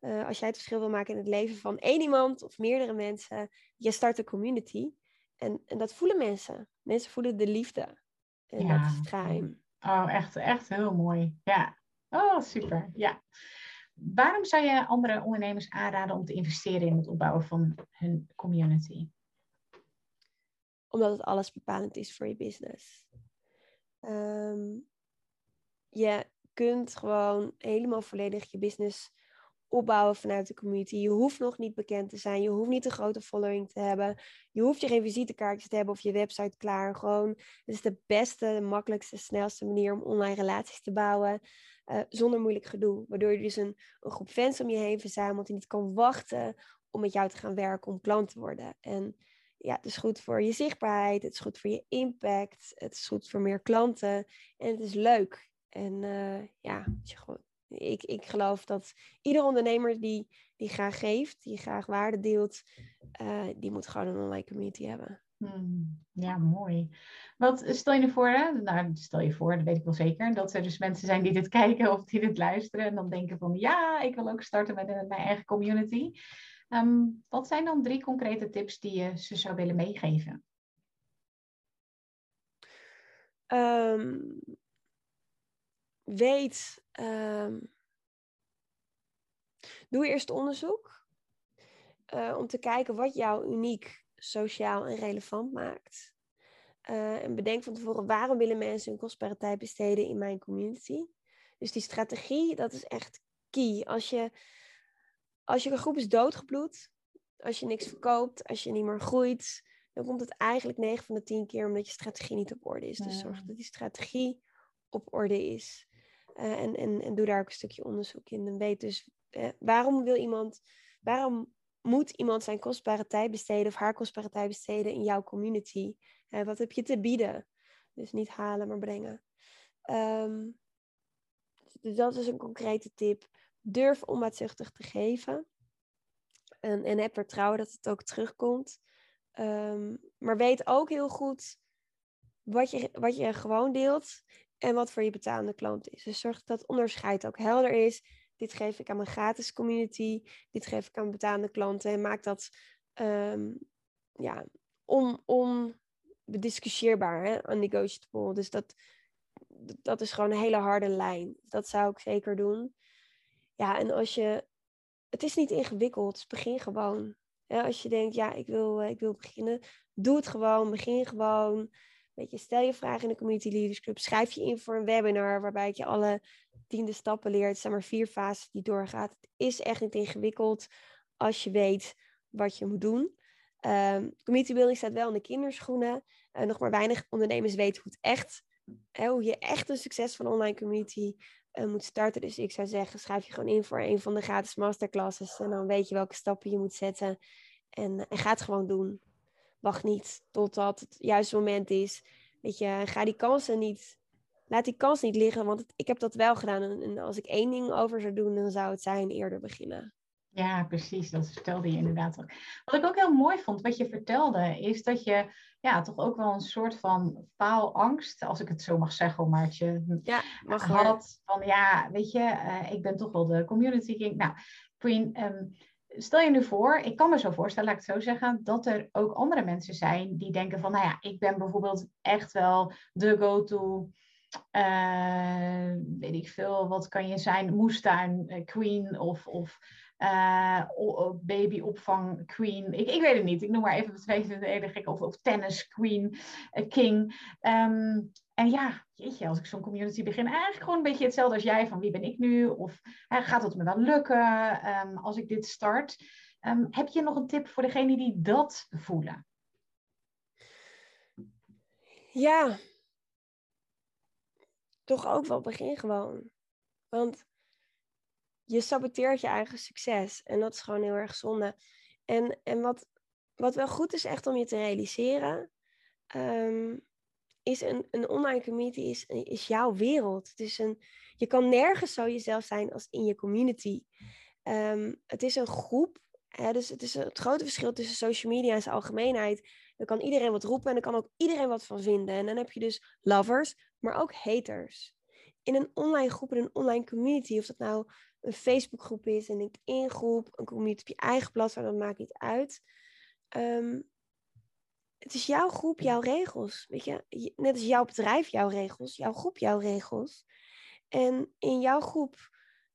Uh, als jij het verschil wil maken in het leven van één iemand of meerdere mensen, je start een community. En, en dat voelen mensen. Mensen voelen de liefde. En ja. dat is het geheim. Oh, echt, echt heel mooi. Ja. Oh, super. Ja. Waarom zou je andere ondernemers aanraden om te investeren in het opbouwen van hun community? Omdat het alles bepalend is voor je business. Um, je kunt gewoon helemaal volledig je business opbouwen vanuit de community. Je hoeft nog niet bekend te zijn. Je hoeft niet een grote following te hebben. Je hoeft je geen visitekaartjes te hebben of je website klaar. Gewoon, het is de beste, de makkelijkste, snelste manier om online relaties te bouwen. Uh, zonder moeilijk gedoe. Waardoor je dus een, een groep fans om je heen verzamelt die niet kan wachten om met jou te gaan werken, om klant te worden. En ja, het is goed voor je zichtbaarheid, het is goed voor je impact, het is goed voor meer klanten en het is leuk. En uh, ja, ik, ik geloof dat ieder ondernemer die, die graag geeft, die graag waarde deelt, uh, die moet gewoon een online community hebben. Hmm, ja, mooi. Wat stel je voor, hè? nou stel je voor, dat weet ik wel zeker, dat er dus mensen zijn die dit kijken of die dit luisteren en dan denken van ja, ik wil ook starten met mijn eigen community. Um, wat zijn dan drie concrete tips die je ze zou willen meegeven? Um, weet, um, doe eerst onderzoek uh, om te kijken wat jou uniek, sociaal en relevant maakt. Uh, en bedenk van tevoren waarom willen mensen hun kostbare tijd besteden in mijn community. Dus die strategie, dat is echt key. Als je, als je een groep is doodgebloed, als je niks verkoopt, als je niet meer groeit, dan komt het eigenlijk 9 van de 10 keer omdat je strategie niet op orde is. Dus zorg dat die strategie op orde is. Uh, en, en, en doe daar ook een stukje onderzoek in. En weet dus uh, waarom wil iemand, waarom moet iemand zijn kostbare tijd besteden of haar kostbare tijd besteden in jouw community? Uh, wat heb je te bieden? Dus niet halen, maar brengen. Um, dus dat is een concrete tip. Durf onbaatzuchtig te geven. En, en heb vertrouwen dat het ook terugkomt. Um, maar weet ook heel goed wat je, wat je gewoon deelt en wat voor je betalende klant is. Dus zorg dat dat onderscheid ook helder is. Dit geef ik aan mijn gratis community, dit geef ik aan betalende klanten en maak dat um, ja, on, onbediscussieerbaar, hè? unnegotiable. Dus dat, dat is gewoon een hele harde lijn. Dat zou ik zeker doen. Ja, en als je, het is niet ingewikkeld, dus begin gewoon. Als je denkt, ja, ik wil, eh, ik wil beginnen, doe het gewoon, begin gewoon. Weet je, stel je vragen in de Community Leaders Club. Schrijf je in voor een webinar waarbij ik je alle tiende stappen leert. Het zijn maar vier fases die doorgaat. Het is echt niet ingewikkeld als je weet wat je moet doen. Um, community building staat wel in de kinderschoenen. Uh, nog maar weinig ondernemers weten hoe het echt, hè, hoe je echt een succesvolle online community uh, moet starten. Dus ik zou zeggen, schrijf je gewoon in voor een van de gratis masterclasses. En dan weet je welke stappen je moet zetten. En, en ga het gewoon doen wacht niet totdat het juiste moment is. Weet je, ga die kansen niet, laat die kans niet liggen, want ik heb dat wel gedaan. En, als ik één ding over zou doen, dan zou het zijn eerder beginnen. Ja, precies. Dat vertelde je inderdaad ook. Wat ik ook heel mooi vond, wat je vertelde, is dat je ja, toch ook wel een soort van faalangst, als ik het zo mag zeggen, maar het je ja, mag had van ja, weet je, uh, ik ben toch wel de community king. Nou, Queen, um, stel je nu voor, ik kan me zo voorstellen, laat ik het zo zeggen, dat er ook andere mensen zijn die denken van, nou ja, ik ben bijvoorbeeld echt wel de go-to, uh, weet ik veel, wat kan je zijn, moestuin uh, queen of, of uh, babyopvang queen. Ik, ik weet het niet, ik noem maar even twee of, of tennis queen, king. Um, en ja, jeetje, als ik zo'n community begin, eigenlijk gewoon een beetje hetzelfde als jij, van wie ben ik nu? Of gaat het me wel lukken um, als ik dit start? Um, heb je nog een tip voor degene die dat voelen? Ja, toch ook wel begin gewoon. Want je saboteert je eigen succes en dat is gewoon heel erg zonde. En, en wat, wat wel goed is echt om je te realiseren, um, is een, een online community is, is jouw wereld. Het is een, je kan nergens zo jezelf zijn als in je community. Ehm, het is een groep. Hè, dus het is het grote verschil tussen social media en zijn algemeenheid. Dan kan iedereen wat roepen en dan kan ook iedereen wat van vinden. En dan heb je dus lovers, maar ook haters. In een online groep, in een online community, of dat nou een Facebookgroep is, een LinkedIn-groep, een community op je eigen platform, dat maakt niet uit. Ehm, het is jouw groep, jouw regels. Weet je? Net als jouw bedrijf, jouw regels, jouw groep, jouw regels. En in jouw groep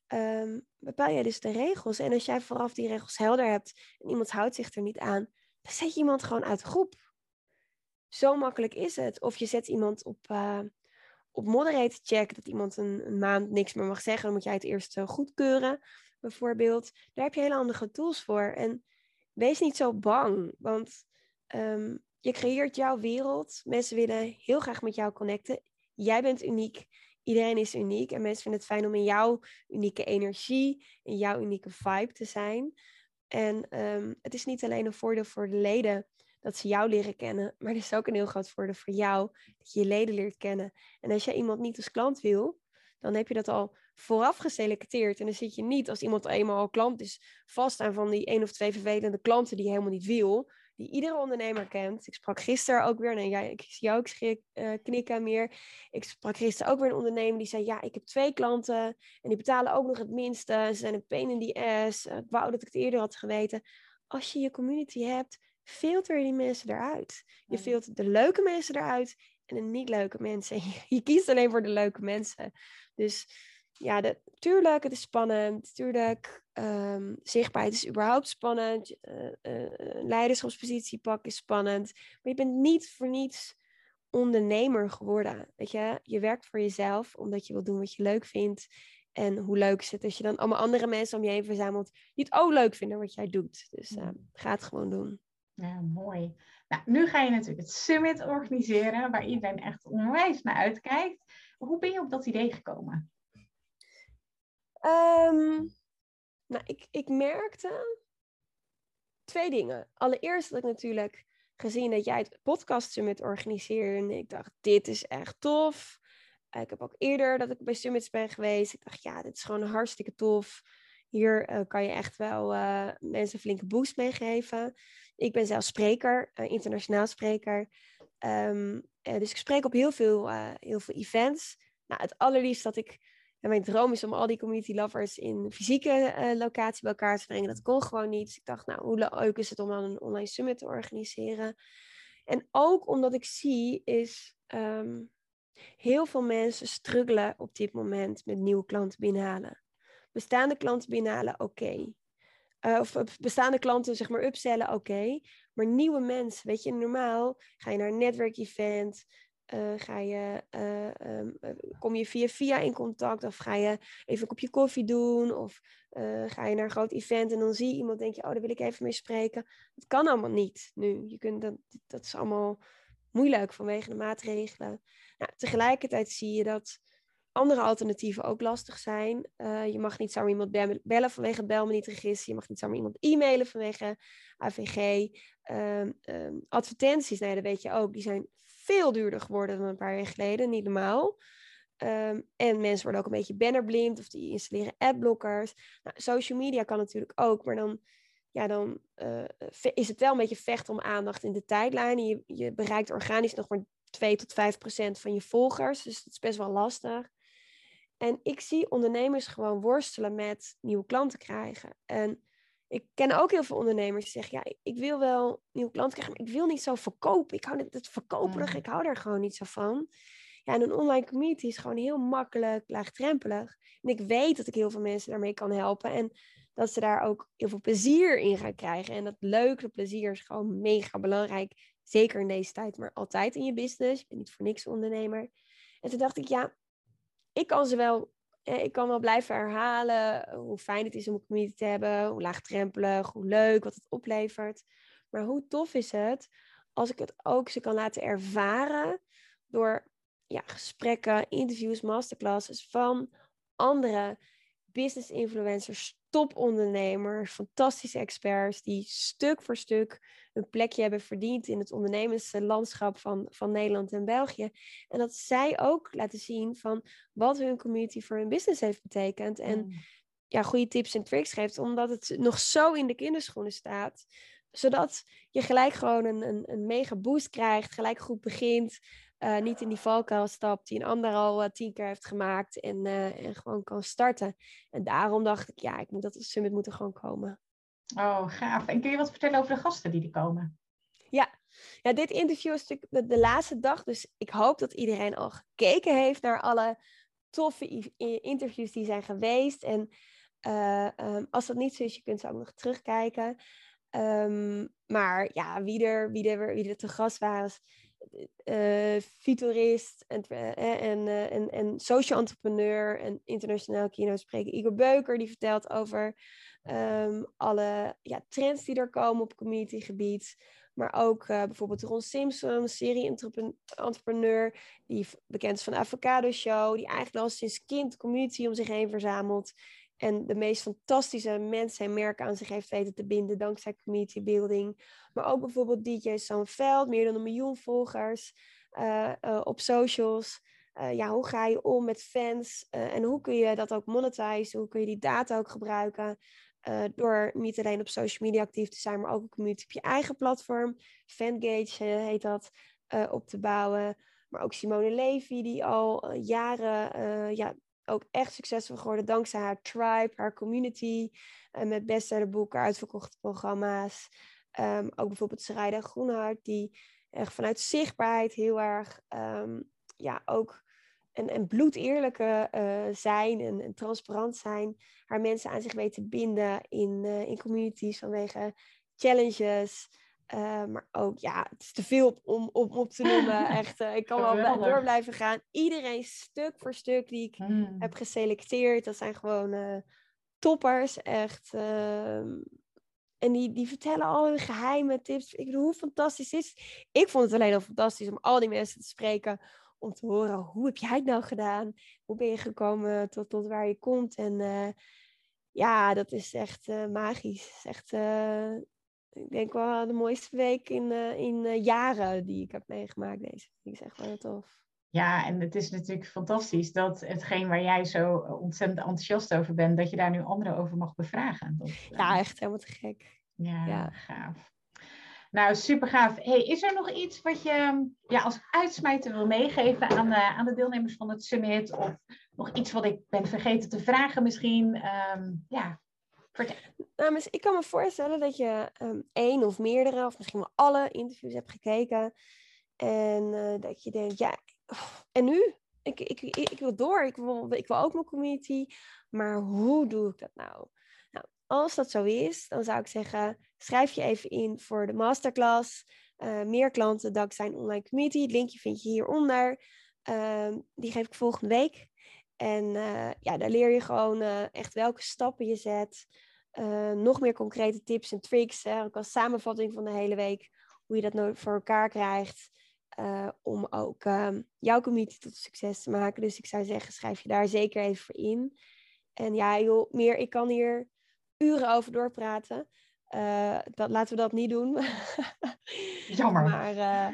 um, bepaal jij dus de regels. En als jij vooraf die regels helder hebt en iemand houdt zich er niet aan, dan zet je iemand gewoon uit de groep. Zo makkelijk is het. Of je zet iemand op, uh, op moderate check, dat iemand een, maand niks meer mag zeggen. Dan moet jij het eerst uh, goedkeuren, bijvoorbeeld. Daar heb je hele andere tools voor. En wees niet zo bang, want um, je creëert jouw wereld. Mensen willen heel graag met jou connecten. Jij bent uniek. Iedereen is uniek. En mensen vinden het fijn om in jouw unieke energie, in jouw unieke vibe te zijn. En um, het is niet alleen een voordeel voor de leden dat ze jou leren kennen, maar het is ook een heel groot voordeel voor jou dat je je leden leert kennen. En als jij iemand niet als klant wil, dan heb je dat al vooraf geselecteerd. En dan zit je niet, als iemand eenmaal al klant is, vast aan van die één of twee vervelende klanten die je helemaal niet wil die iedere ondernemer kent. Ik sprak gisteren ook weer, nee, ja, ik zie jou ook uh, knikken meer. Ik sprak gisteren ook weer een ondernemer die zei, ja, ik heb twee klanten en die betalen ook nog het minste. Ze zijn een pain in die ass. ik wou dat ik het eerder had geweten. Als je je community hebt, filter je die mensen eruit. Je filtert de leuke mensen eruit en de niet leuke mensen. Je kiest alleen voor de leuke mensen. Dus ja, de, tuurlijk, het is spannend. Tuurlijk, um, zichtbaarheid is überhaupt spannend. Uh, uh, leiderschapspositie pakken is spannend. Maar je bent niet voor niets ondernemer geworden. Weet je, je werkt voor jezelf omdat je wil doen wat je leuk vindt. En hoe leuk is het als je dan allemaal andere mensen om je heen verzamelt die het ook leuk vinden wat jij doet. Dus uh, ga het gewoon doen. Ja, mooi. Nou, nu ga je natuurlijk het summit organiseren, waar iedereen echt onwijs naar uitkijkt. Hoe ben je op dat idee gekomen? Um, nou, ik, ik merkte twee dingen. Allereerst dat ik natuurlijk gezien dat jij het podcast summit organiseerde. Ik dacht, dit is echt tof. ik heb ook eerder dat ik bij summits ben geweest. Ik dacht, ja, dit is gewoon hartstikke tof. Hier uh, kan je echt wel uh, mensen een flinke boost meegeven. Ik ben zelf spreker, internationaal spreker. Um, dus ik spreek op heel veel, heel veel events. Nou, het allerliefst dat ik en mijn droom is om al die community lovers in fysieke uh, locatie bij elkaar te brengen. Dat kon gewoon niet. Ik dacht, nou, hoe leuk is het om dan een online summit te organiseren? En ook omdat ik zie, is um, heel veel mensen struggelen op dit moment met nieuwe klanten binnenhalen. Bestaande klanten binnenhalen, oké. Uh, of bestaande klanten, zeg maar, upsellen, oké. Maar nieuwe mensen, weet je, normaal ga je naar een netwerkevent, uh, ga je, uh, um, kom je via via in contact of ga je even een kopje koffie doen of ga je naar een groot event en dan zie je iemand denk je, oh daar wil ik even mee spreken. Dat kan allemaal niet nu. Je kunt dat, dat is allemaal moeilijk vanwege de maatregelen. Nou, tegelijkertijd zie je dat andere alternatieven ook lastig zijn. je mag niet zomaar iemand bellen vanwege het belmenietregister. Je mag niet zomaar iemand e-mailen vanwege AVG. Um, um, advertenties, nou ja, dat weet je ook, die zijn veel duurder geworden dan een paar jaar geleden, niet normaal. Um, en mensen worden ook een beetje bannerblind of die installeren adblockers. Nou, social media kan natuurlijk ook, maar dan, ja, dan uh, is het wel een beetje vechten om aandacht in de tijdlijn. Je, je bereikt organisch nog maar 2 tot 5 procent van je volgers, dus dat is best wel lastig. En ik zie ondernemers gewoon worstelen met nieuwe klanten krijgen. En ik ken ook heel veel ondernemers die zeggen, ja, ik wil wel nieuwe klanten krijgen, maar ik wil niet zo verkopen. Ik hou het, het verkoperig, ik hou daar gewoon niet zo van. Ja, en een online community is gewoon heel makkelijk, laagdrempelig. En ik weet dat ik heel veel mensen daarmee kan helpen. En dat ze daar ook heel veel plezier in gaan krijgen. En dat leuke plezier is gewoon mega belangrijk. Zeker in deze tijd, maar altijd in je business. Je bent niet voor niks ondernemer. En toen dacht ik, ja, ik kan ze wel ik kan wel blijven herhalen hoe fijn het is om een community te hebben, hoe laagdrempelig, hoe leuk, wat het oplevert. Maar hoe tof is het als ik het ook ze kan laten ervaren door ja, gesprekken, interviews, masterclasses van andere business influencers, topondernemers, fantastische experts die stuk voor stuk een plekje hebben verdiend in het ondernemerslandschap van, van Nederland en België. En dat zij ook laten zien van wat hun community voor hun business heeft betekend. En mm. ja, goede tips en tricks geeft, omdat het nog zo in de kinderschoenen staat zodat je gelijk gewoon een, een, een mega boost krijgt, gelijk goed begint. Uh, niet in die valkuil stapt die een ander al uh, tien keer heeft gemaakt en, uh, en gewoon kan starten. En daarom dacht ik, ja, ik moet dat summit moeten gewoon komen. Oh, gaaf. En kun je wat vertellen over de gasten die er komen? Ja, ja dit interview is natuurlijk de, de laatste dag, dus ik hoop dat iedereen al gekeken heeft naar alle toffe interviews die zijn geweest. En um, als dat niet zo is, je kunt ze ook nog terugkijken. Um, maar ja, wie er, wie er, wie er te gast was, uh, futurist en, uh, en, en, en social entrepreneur en internationaal kino spreker Igor Beuker, die vertelt over um, alle ja, trends die er komen op communitygebied. Maar ook bijvoorbeeld Ron Simpson, serie-entrepreneur, die bekend is van de Avocado Show, die eigenlijk al sinds kind community om zich heen verzamelt. En de meest fantastische mensen en merken aan zich heeft weten te binden dankzij community building. Maar ook bijvoorbeeld DJ Sam Veld, meer dan een miljoen volgers uh, uh, op socials. Uh, ja, hoe ga je om met fans en hoe kun je dat ook monetizen? Hoe kun je die data ook gebruiken? door niet alleen op social media actief te zijn, maar ook een community op je eigen platform. Fangage heet dat, op te bouwen. Maar ook Simone Levy, die al jaren ja, ook echt succesvol geworden dankzij haar tribe, haar community. Uh, met bestsellerboeken, uitverkochte programma's. Um, ook bijvoorbeeld Sarayda Groenhart, die echt vanuit zichtbaarheid heel erg um, ja, ook en, en bloedeerlijke uh, zijn en, en, transparant zijn. Haar mensen aan zich weten binden in, uh, in communities vanwege challenges. Uh, maar ook, ja, het is te veel om, om op te noemen. Echt, uh, ik kan wel door blijven gaan. Iedereen stuk voor stuk die ik hmm. heb geselecteerd. Dat zijn gewoon uh, toppers. Echt. Ehm, en die, die vertellen al hun geheime tips. Ik bedoel, hoe fantastisch is Ik vond het alleen al fantastisch om al die mensen te spreken. Om te horen, hoe heb jij het nou gedaan? Hoe ben je gekomen tot, tot waar je komt? En ja, dat is echt magisch. Het is echt ik denk wel de mooiste week in, uh, in uh, jaren die ik heb meegemaakt. Deze vind ik echt wel tof. Ja, en het is natuurlijk fantastisch dat hetgeen waar jij zo ontzettend enthousiast over bent, dat je daar nu anderen over mag bevragen. Dat, ja, eh, echt helemaal te gek. Ja, ja. gaaf. Nou, super gaaf. Hey, is er nog iets wat je ja, als uitsmijter wil meegeven aan, aan de deelnemers van het summit? Of nog iets wat ik ben vergeten te vragen misschien? Um, ja, nou, ik kan me voorstellen dat je um, één of meerdere, of misschien wel alle interviews hebt gekeken. En uh, dat je denkt, ja, en nu? Ik, ik, ik, ik, wil door, ik wil, ik wil ook mijn community. Maar hoe doe ik dat nou? Nou, als dat zo is, dan zou ik zeggen, schrijf je even in voor de masterclass. Uh, meer klanten dankzij een online community. Het linkje vind je hieronder. Uh, die geef ik volgende week. En uh, ja, daar leer je gewoon echt welke stappen je zet. Uh, nog meer concrete tips en tricks, hè, ook als samenvatting van de hele week, hoe je dat nou voor elkaar krijgt. Uh, om ook uh, jouw community tot succes te maken. Dus ik zou zeggen, schrijf je daar zeker even voor in. En ja, joh, meer, ik kan hier uren over doorpraten. Uh, dat, laten we dat niet doen. Jammer. maar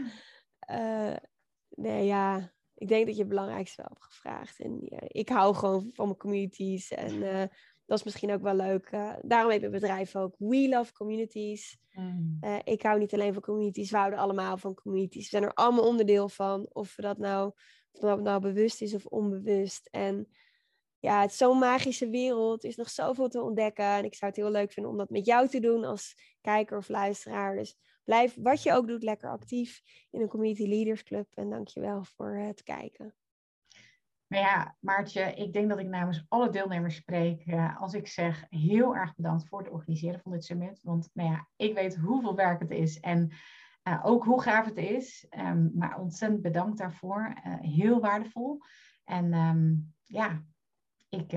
nee, ja, ik denk dat je het belangrijkste wel hebt gevraagd. En ik hou gewoon van mijn communities. En dat is misschien ook wel leuk. Uh, daarom heeft mijn bedrijf ook We Love Communities. Mm. Uh, ik hou niet alleen van communities, we houden allemaal van communities. We zijn er allemaal onderdeel van, of, we dat nou, of dat nou bewust is of onbewust. En ja, het is zo'n magische wereld. Er is nog zoveel te ontdekken. En ik zou het heel leuk vinden om dat met jou te doen als kijker of luisteraar. Dus blijf, wat je ook doet, lekker actief in een Community Leaders Club. En dankjewel voor het kijken. Nou ja, Maartje, ik denk dat ik namens alle deelnemers spreek uh, als ik zeg heel erg bedankt voor het organiseren van dit summit. Want nou ja, ik weet hoeveel werk het is en uh, ook hoe gaaf het is. Um, maar ontzettend bedankt daarvoor. Uh, heel waardevol. En um, ja, ik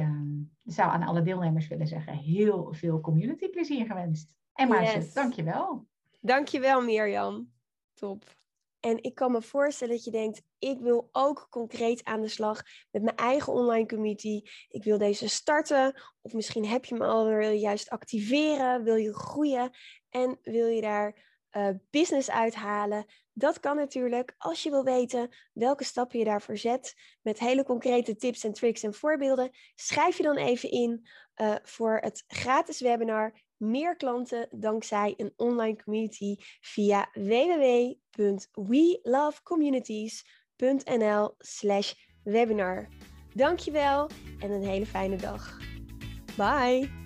zou aan alle deelnemers willen zeggen heel veel community plezier gewenst. En Maartje, yes. dankjewel. Dankjewel Mirjam. Top. En ik kan me voorstellen dat je denkt, ik wil ook concreet aan de slag met mijn eigen online community. Ik wil deze starten. Of misschien heb je me al, wil je juist activeren, wil je groeien en wil je daar uh, business uithalen. Dat kan natuurlijk als je wil weten welke stappen je daarvoor zet. Met hele concrete tips en tricks en voorbeelden. Schrijf je dan even in uh, voor het gratis webinar meer klanten dankzij een online community via www.welovecommunities.nl slash webinar. Dankjewel en een hele fijne dag. Bye!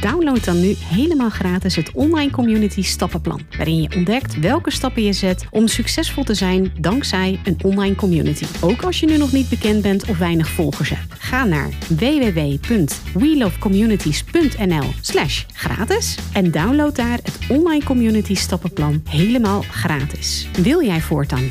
Download dan nu helemaal gratis het online community stappenplan, waarin je ontdekt welke stappen je zet om succesvol te zijn dankzij een online community. Ook als je nu nog niet bekend bent of weinig volgers hebt. Ga naar www.welovecommunities.nl/slash gratis en download daar het online community stappenplan helemaal gratis. Wil jij voortaan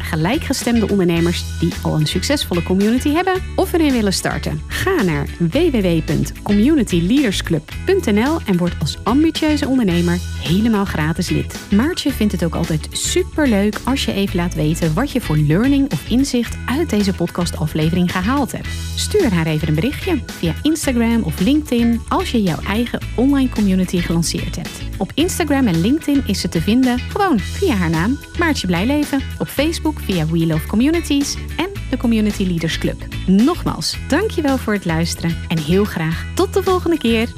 gelijkgestemde ondernemers die al een succesvolle community hebben of erin willen starten. Ga naar www.communityleadersclub.nl en word als ambitieuze ondernemer helemaal gratis lid. Maartje vindt het ook altijd super leuk als je even laat weten wat je voor learning of inzicht uit deze podcastaflevering gehaald hebt. Stuur haar even een berichtje via Instagram of LinkedIn als je jouw eigen online community gelanceerd hebt. Op Instagram en LinkedIn is ze te vinden gewoon via haar naam Maartje Blijleven, op Via We Love Communities en de Community Leaders Club. Nogmaals, dankjewel voor het luisteren en heel graag tot de volgende keer.